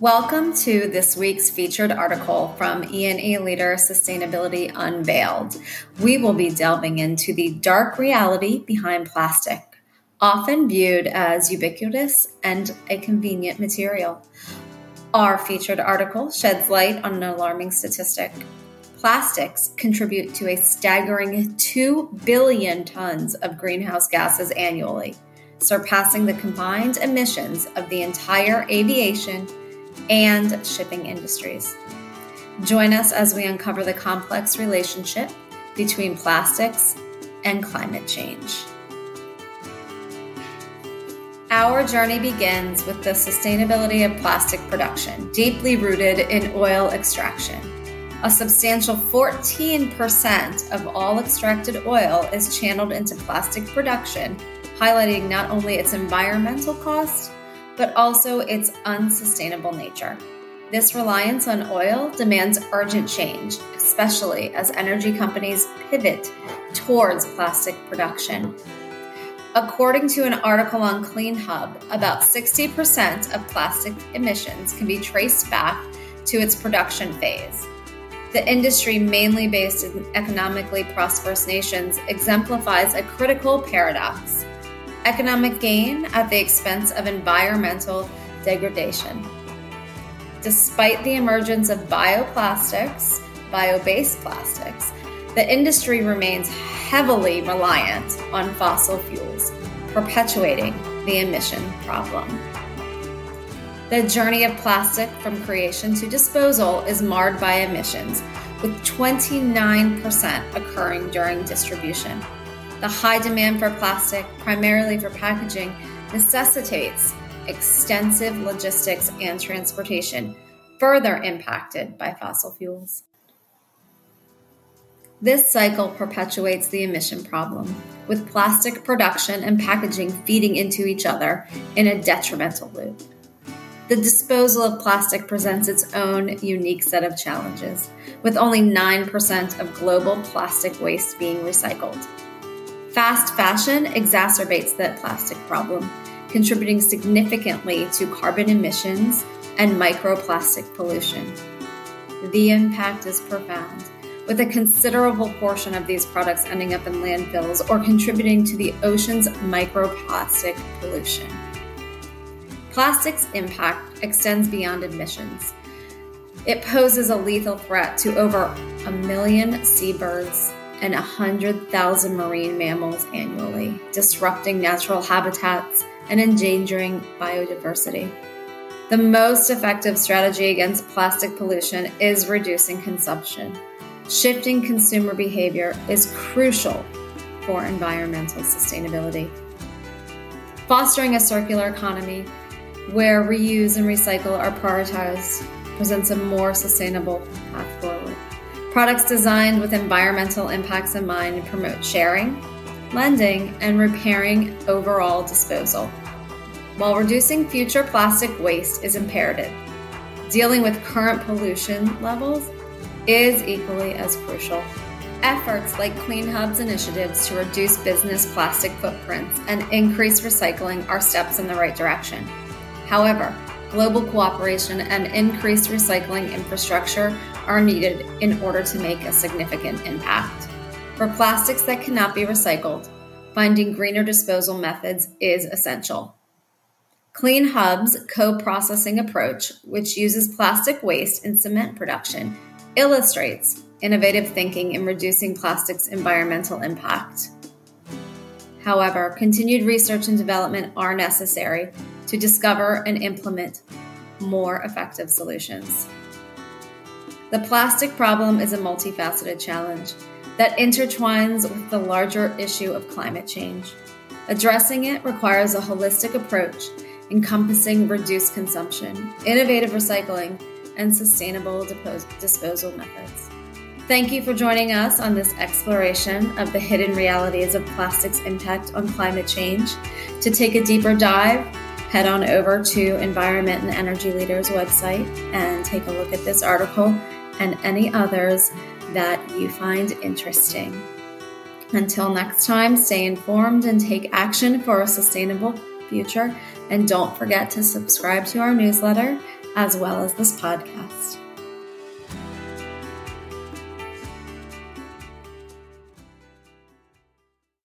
Welcome to this week's featured article from E&E Leader Sustainability Unveiled. We will be delving into the dark reality behind plastic, often viewed as ubiquitous and a convenient material. Our featured article sheds light on an alarming statistic. Plastics contribute to a staggering 2 billion tons of greenhouse gases annually, surpassing the combined emissions of the entire aviation and shipping industries. Join us as we uncover the complex relationship between plastics and climate change. Our journey begins with the sustainability of plastic production, deeply rooted in oil extraction. A substantial 14% of all extracted oil is channeled into plastic production, highlighting not only its environmental cost, but also its unsustainable nature. This reliance on oil demands urgent change, especially as energy companies pivot towards plastic production. According to an article on CleanHub, about 60% of plastic emissions can be traced back to its production phase. The industry, mainly based in economically prosperous nations, exemplifies a critical paradox economic gain at the expense of environmental degradation. Despite the emergence of bioplastics, bio based plastics, the industry remains heavily reliant on fossil fuels, perpetuating the emission problem. The journey of plastic from creation to disposal is marred by emissions, with 29% occurring during distribution. The high demand for plastic, primarily for packaging, necessitates extensive logistics and transportation, further impacted by fossil fuels. This cycle perpetuates the emission problem, with plastic production and packaging feeding into each other in a detrimental loop. The disposal of plastic presents its own unique set of challenges, with only 9% of global plastic waste being recycled. Fast fashion exacerbates the plastic problem, contributing significantly to carbon emissions and microplastic pollution. The impact is profound, with a considerable portion of these products ending up in landfills or contributing to the ocean's microplastic pollution. Plastic's impact extends beyond emissions. It poses a lethal threat to over a million seabirds and 100,000 marine mammals annually, disrupting natural habitats and endangering biodiversity. The most effective strategy against plastic pollution is reducing consumption. Shifting consumer behavior is crucial for environmental sustainability. Fostering a circular economy where reuse and recycle are prioritized presents a more sustainable path forward. Products designed with environmental impacts in mind promote sharing, lending, and repairing overall disposal. While reducing future plastic waste is imperative, dealing with current pollution levels is equally as crucial. Efforts like CleanHub's initiatives to reduce business plastic footprints and increase recycling are steps in the right direction. However, global cooperation and increased recycling infrastructure are needed in order to make a significant impact. For plastics that cannot be recycled, finding greener disposal methods is essential. CleanHub's co processing approach, which uses plastic waste in cement production, illustrates innovative thinking in reducing plastic's environmental impact. However, continued research and development are necessary to discover and implement more effective solutions. The plastic problem is a multifaceted challenge that intertwines with the larger issue of climate change. Addressing it requires a holistic approach encompassing reduced consumption, innovative recycling, and sustainable disposal methods. Thank you for joining us on this exploration of the hidden realities of plastic's impact on climate change. To take a deeper dive, head on over to Environment and Energy Leaders website and take a look at this article and any others that you find interesting. Until next time, stay informed and take action for a sustainable future. And don't forget to subscribe to our newsletter as well as this podcast.